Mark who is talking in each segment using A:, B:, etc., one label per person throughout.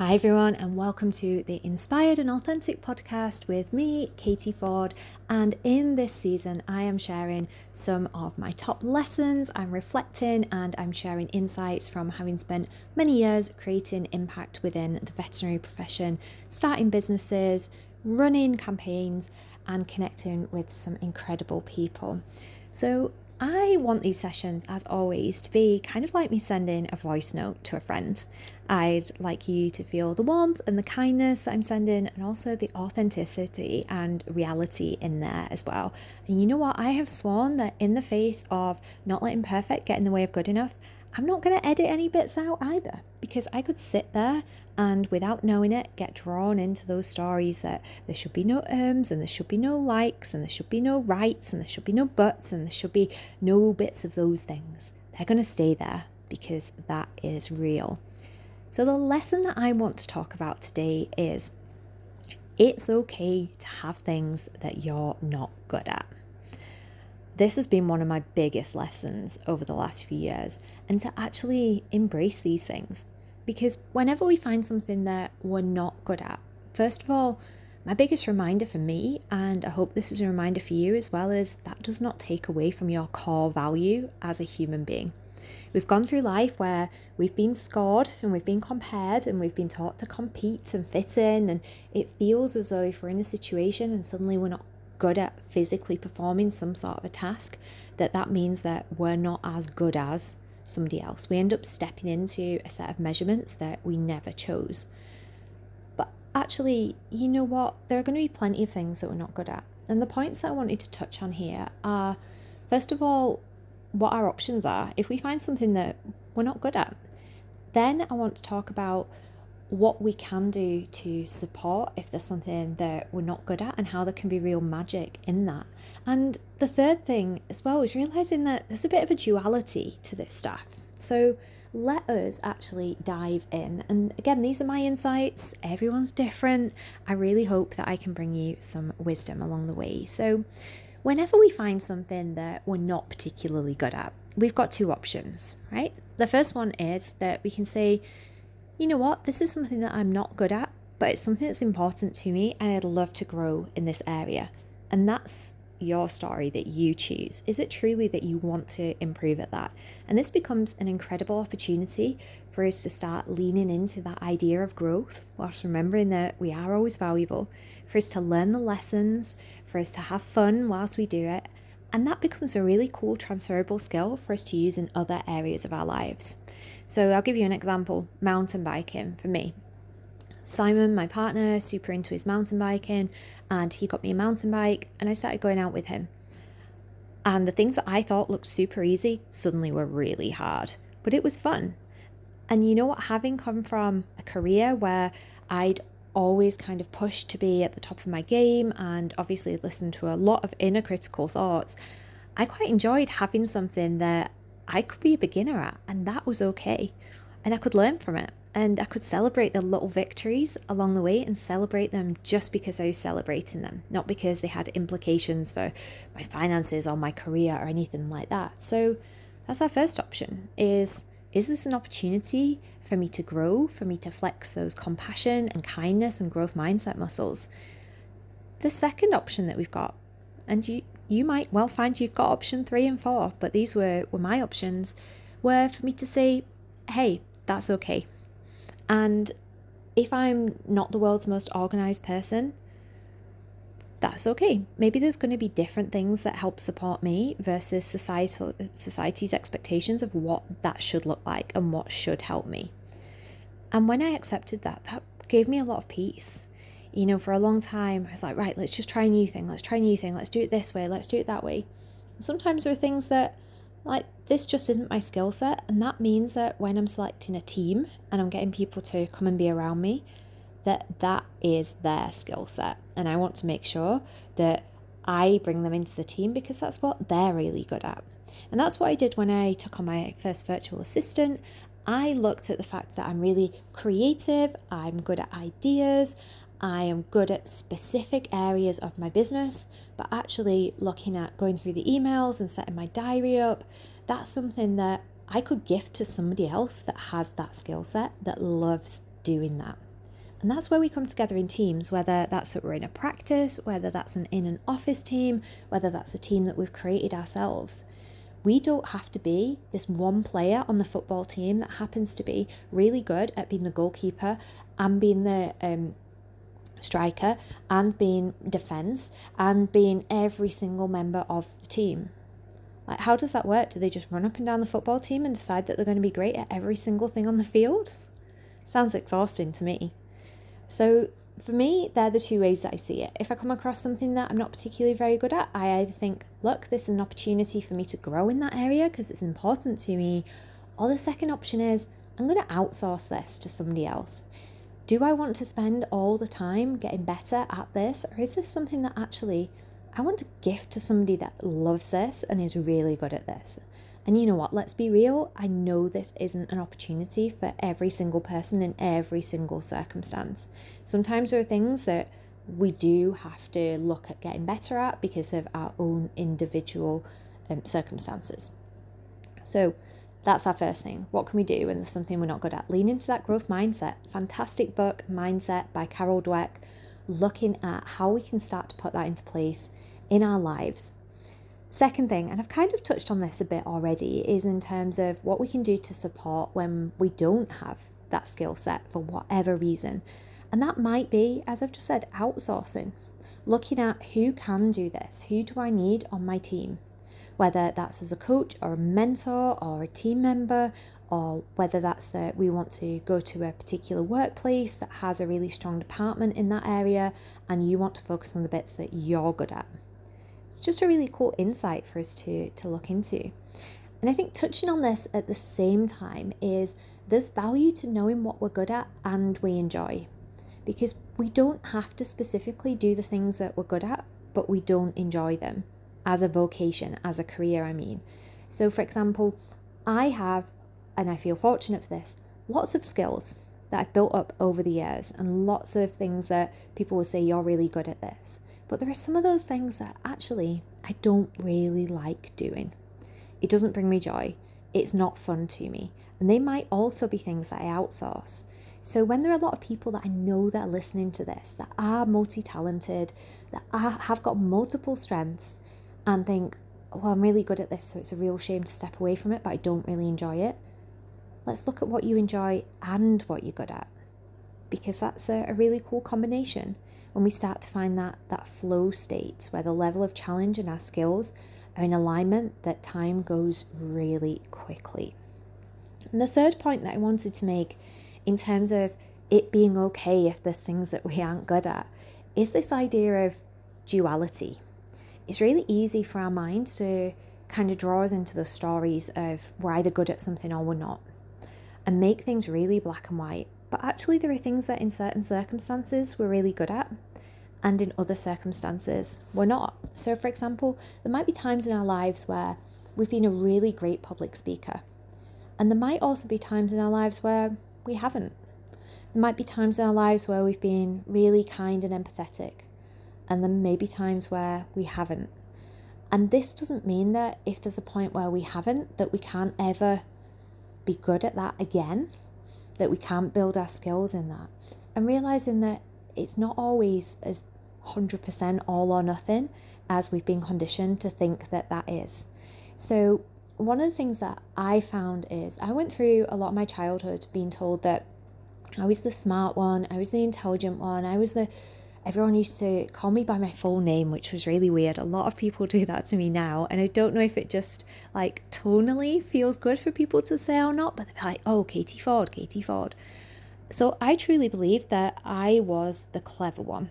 A: Hi, everyone, and welcome to the Inspired and Authentic podcast with me, Katie Ford. And in this season, I am sharing some of my top lessons. I'm reflecting and I'm sharing insights from having spent many years creating impact within the veterinary profession, starting businesses, running campaigns, and connecting with some incredible people. So, I want these sessions, as always, to be kind of like me sending a voice note to a friend. I'd like you to feel the warmth and the kindness that I'm sending, and also the authenticity and reality in there as well. And you know what? I have sworn that in the face of not letting perfect get in the way of good enough, I'm not going to edit any bits out either because I could sit there and without knowing it get drawn into those stories that there should be no ums and there should be no likes and there should be no rights and there should be no buts and there should be no bits of those things. They're going to stay there because that is real. So, the lesson that I want to talk about today is it's okay to have things that you're not good at. This has been one of my biggest lessons over the last few years, and to actually embrace these things. Because whenever we find something that we're not good at, first of all, my biggest reminder for me, and I hope this is a reminder for you as well, is that does not take away from your core value as a human being. We've gone through life where we've been scored and we've been compared and we've been taught to compete and fit in, and it feels as though if we're in a situation and suddenly we're not good at physically performing some sort of a task, that that means that we're not as good as somebody else. We end up stepping into a set of measurements that we never chose. But actually, you know what? There are going to be plenty of things that we're not good at. And the points that I wanted to touch on here are first of all, what our options are if we find something that we're not good at. Then I want to talk about what we can do to support if there's something that we're not good at and how there can be real magic in that. And the third thing as well is realizing that there's a bit of a duality to this stuff. So let us actually dive in. And again, these are my insights. Everyone's different. I really hope that I can bring you some wisdom along the way. So, whenever we find something that we're not particularly good at, we've got two options, right? The first one is that we can say, you know what, this is something that I'm not good at, but it's something that's important to me and I'd love to grow in this area. And that's your story that you choose? Is it truly that you want to improve at that? And this becomes an incredible opportunity for us to start leaning into that idea of growth, whilst remembering that we are always valuable, for us to learn the lessons, for us to have fun whilst we do it. And that becomes a really cool transferable skill for us to use in other areas of our lives. So I'll give you an example mountain biking for me. Simon, my partner, super into his mountain biking, and he got me a mountain bike, and I started going out with him. And the things that I thought looked super easy suddenly were really hard, but it was fun. And you know what? Having come from a career where I'd always kind of pushed to be at the top of my game and obviously listened to a lot of inner critical thoughts, I quite enjoyed having something that I could be a beginner at, and that was okay. And I could learn from it. And I could celebrate the little victories along the way and celebrate them just because I was celebrating them, not because they had implications for my finances or my career or anything like that. So that's our first option is is this an opportunity for me to grow, for me to flex those compassion and kindness and growth mindset muscles? The second option that we've got, and you you might well find you've got option three and four, but these were, were my options, were for me to say, hey, that's okay. And if I'm not the world's most organized person, that's okay. Maybe there's going to be different things that help support me versus societal society's expectations of what that should look like and what should help me. And when I accepted that, that gave me a lot of peace you know, for a long time, I was like, right, let's just try a new thing. Let's try a new thing. Let's do it this way. Let's do it that way. sometimes there are things that, like, this just isn't my skill set. And that means that when I'm selecting a team and I'm getting people to come and be around me, that that is their skill set. And I want to make sure that I bring them into the team because that's what they're really good at. And that's what I did when I took on my first virtual assistant. I looked at the fact that I'm really creative, I'm good at ideas, I am good at specific areas of my business, but actually looking at going through the emails and setting my diary up, that's something that I could gift to somebody else that has that skill set that loves doing that. And that's where we come together in teams, whether that's that we're in a practice, whether that's an in an office team, whether that's a team that we've created ourselves. We don't have to be this one player on the football team that happens to be really good at being the goalkeeper and being the um, striker and being defence and being every single member of the team. Like, how does that work? Do they just run up and down the football team and decide that they're going to be great at every single thing on the field? Sounds exhausting to me. So for me, they're the two ways that I see it. If I come across something that I'm not particularly very good at, I either think, look, this is an opportunity for me to grow in that area because it's important to me. Or the second option is, I'm going to outsource this to somebody else. Do I want to spend all the time getting better at this? Or is this something that actually I want to gift to somebody that loves this and is really good at this? And you know what? Let's be real. I know this isn't an opportunity for every single person in every single circumstance. Sometimes there are things that we do have to look at getting better at because of our own individual um, circumstances. So, that's our first thing. What can we do when there's something we're not good at? Lean into that growth mindset. Fantastic book, Mindset by Carol Dweck, looking at how we can start to put that into place in our lives Second thing, and I've kind of touched on this a bit already, is in terms of what we can do to support when we don't have that skill set for whatever reason. And that might be, as I've just said, outsourcing. Looking at who can do this, who do I need on my team, whether that's as a coach or a mentor or a team member, or whether that's that we want to go to a particular workplace that has a really strong department in that area and you want to focus on the bits that you're good at. It's just a really cool insight for us to, to look into. And I think touching on this at the same time is there's value to knowing what we're good at and we enjoy. Because we don't have to specifically do the things that we're good at, but we don't enjoy them as a vocation, as a career, I mean. So, for example, I have, and I feel fortunate for this, lots of skills that I've built up over the years, and lots of things that people will say, You're really good at this. But there are some of those things that actually I don't really like doing. It doesn't bring me joy. It's not fun to me. And they might also be things that I outsource. So when there are a lot of people that I know that are listening to this, that are multi talented, that are, have got multiple strengths, and think, oh, I'm really good at this, so it's a real shame to step away from it, but I don't really enjoy it. Let's look at what you enjoy and what you're good at, because that's a, a really cool combination when we start to find that that flow state where the level of challenge and our skills are in alignment that time goes really quickly. And the third point that i wanted to make in terms of it being okay if there's things that we aren't good at is this idea of duality. It's really easy for our mind to kind of draw us into those stories of we're either good at something or we're not and make things really black and white but actually, there are things that in certain circumstances we're really good at, and in other circumstances we're not. So, for example, there might be times in our lives where we've been a really great public speaker, and there might also be times in our lives where we haven't. There might be times in our lives where we've been really kind and empathetic, and there may be times where we haven't. And this doesn't mean that if there's a point where we haven't, that we can't ever be good at that again that we can't build our skills in that. And realizing that it's not always as 100% all or nothing as we've been conditioned to think that that is. So, one of the things that I found is I went through a lot of my childhood being told that I was the smart one, I was the intelligent one, I was the everyone used to call me by my full name, which was really weird. A lot of people do that to me now, and I don't know if it just like tonally feels good for people to say or not, but they're like, oh, Katie Ford, Katie Ford. So I truly believe that I was the clever one.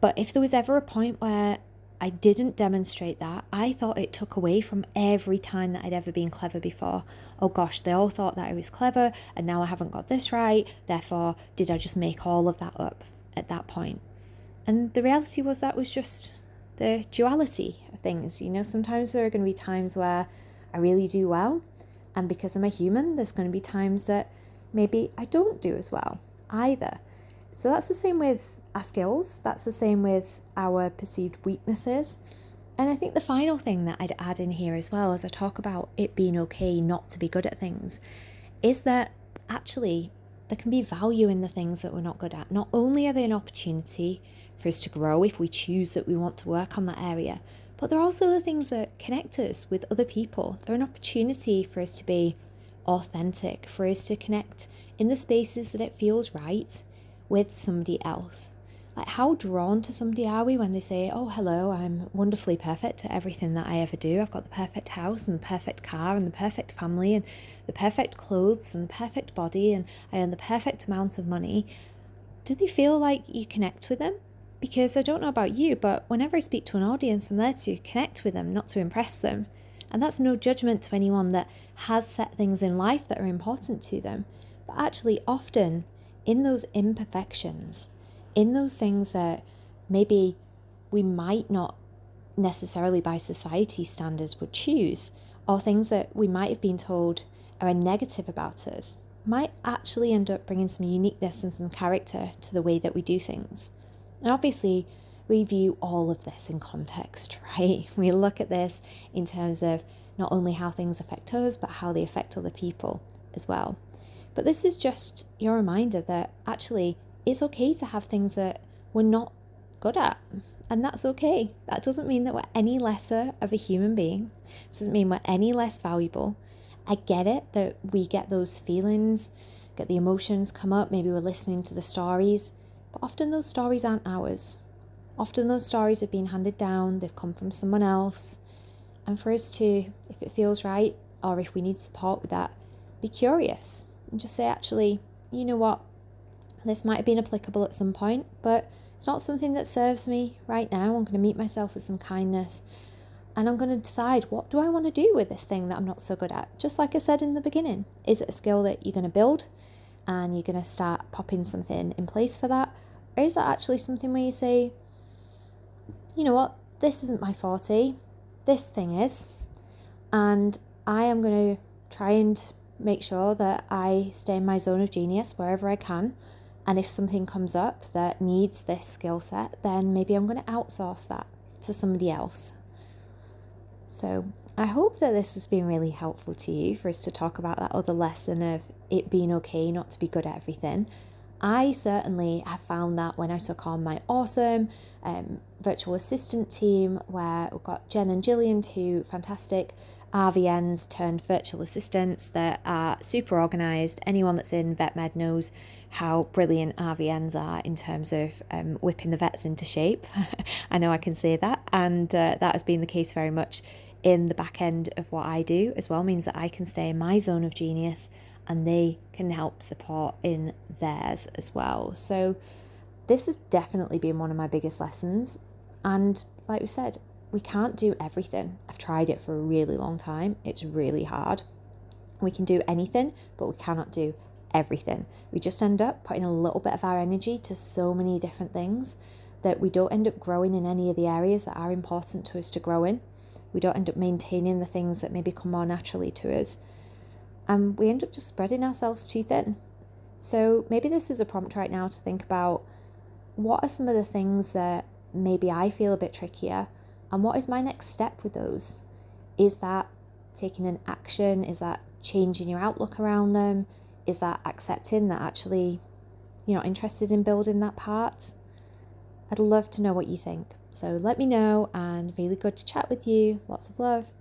A: But if there was ever a point where I didn't demonstrate that, I thought it took away from every time that I'd ever been clever before. Oh gosh, they all thought that I was clever, and now I haven't got this right, therefore, did I just make all of that up? At that point. And the reality was that was just the duality of things. You know, sometimes there are going to be times where I really do well, and because I'm a human, there's going to be times that maybe I don't do as well either. So that's the same with our skills, that's the same with our perceived weaknesses. And I think the final thing that I'd add in here as well, as I talk about it being okay not to be good at things, is that actually there can be value in the things that we're not good at. Not only are they an opportunity for us to grow if we choose that we want to work on that area, but they're also the things that connect us with other people. They're an opportunity for us to be authentic, for us to connect in the spaces that it feels right with somebody else. Like, how drawn to somebody are we when they say, Oh, hello, I'm wonderfully perfect at everything that I ever do. I've got the perfect house and the perfect car and the perfect family and the perfect clothes and the perfect body and I earn the perfect amount of money. Do they feel like you connect with them? Because I don't know about you, but whenever I speak to an audience, I'm there to connect with them, not to impress them. And that's no judgment to anyone that has set things in life that are important to them. But actually, often in those imperfections, in those things that maybe we might not necessarily by society standards would choose, or things that we might have been told are a negative about us, might actually end up bringing some uniqueness and some character to the way that we do things. And obviously, we view all of this in context, right? We look at this in terms of not only how things affect us, but how they affect other people as well. But this is just your reminder that actually it's okay to have things that we're not good at. And that's okay. That doesn't mean that we're any lesser of a human being. It doesn't mean we're any less valuable. I get it that we get those feelings, get the emotions come up. Maybe we're listening to the stories, but often those stories aren't ours. Often those stories have been handed down, they've come from someone else. And for us to, if it feels right, or if we need support with that, be curious and just say, actually, you know what? This might have been applicable at some point, but it's not something that serves me right now. I'm going to meet myself with some kindness and I'm going to decide what do I want to do with this thing that I'm not so good at. Just like I said in the beginning, is it a skill that you're going to build and you're going to start popping something in place for that? Or is that actually something where you say, you know what, this isn't my forte, this thing is, and I am going to try and make sure that I stay in my zone of genius wherever I can. And if something comes up that needs this skill set, then maybe I'm going to outsource that to somebody else. So I hope that this has been really helpful to you for us to talk about that other lesson of it being okay not to be good at everything. I certainly have found that when I took on my awesome um, virtual assistant team, where we've got Jen and Gillian, two fantastic RVNs turned virtual assistants that are super organised. Anyone that's in vet med knows how brilliant RVNs are in terms of um, whipping the vets into shape. I know I can say that, and uh, that has been the case very much in the back end of what I do as well, means that I can stay in my zone of genius and they can help support in theirs as well. So, this has definitely been one of my biggest lessons. And like we said, we can't do everything. I've tried it for a really long time, it's really hard. We can do anything, but we cannot do everything. We just end up putting a little bit of our energy to so many different things that we don't end up growing in any of the areas that are important to us to grow in. We don't end up maintaining the things that maybe come more naturally to us. And we end up just spreading ourselves too thin. So maybe this is a prompt right now to think about what are some of the things that maybe I feel a bit trickier and what is my next step with those? Is that taking an action? Is that changing your outlook around them? Is that accepting that actually you're not interested in building that part? I'd love to know what you think. So let me know and really good to chat with you. Lots of love.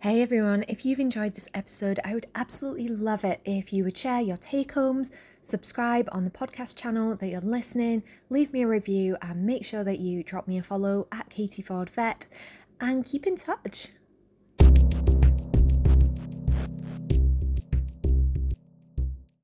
A: Hey everyone, if you've enjoyed this episode, I would absolutely love it if you would share your take homes, subscribe on the podcast channel that you're listening, leave me a review, and make sure that you drop me a follow at Katie Ford Vet and keep in touch.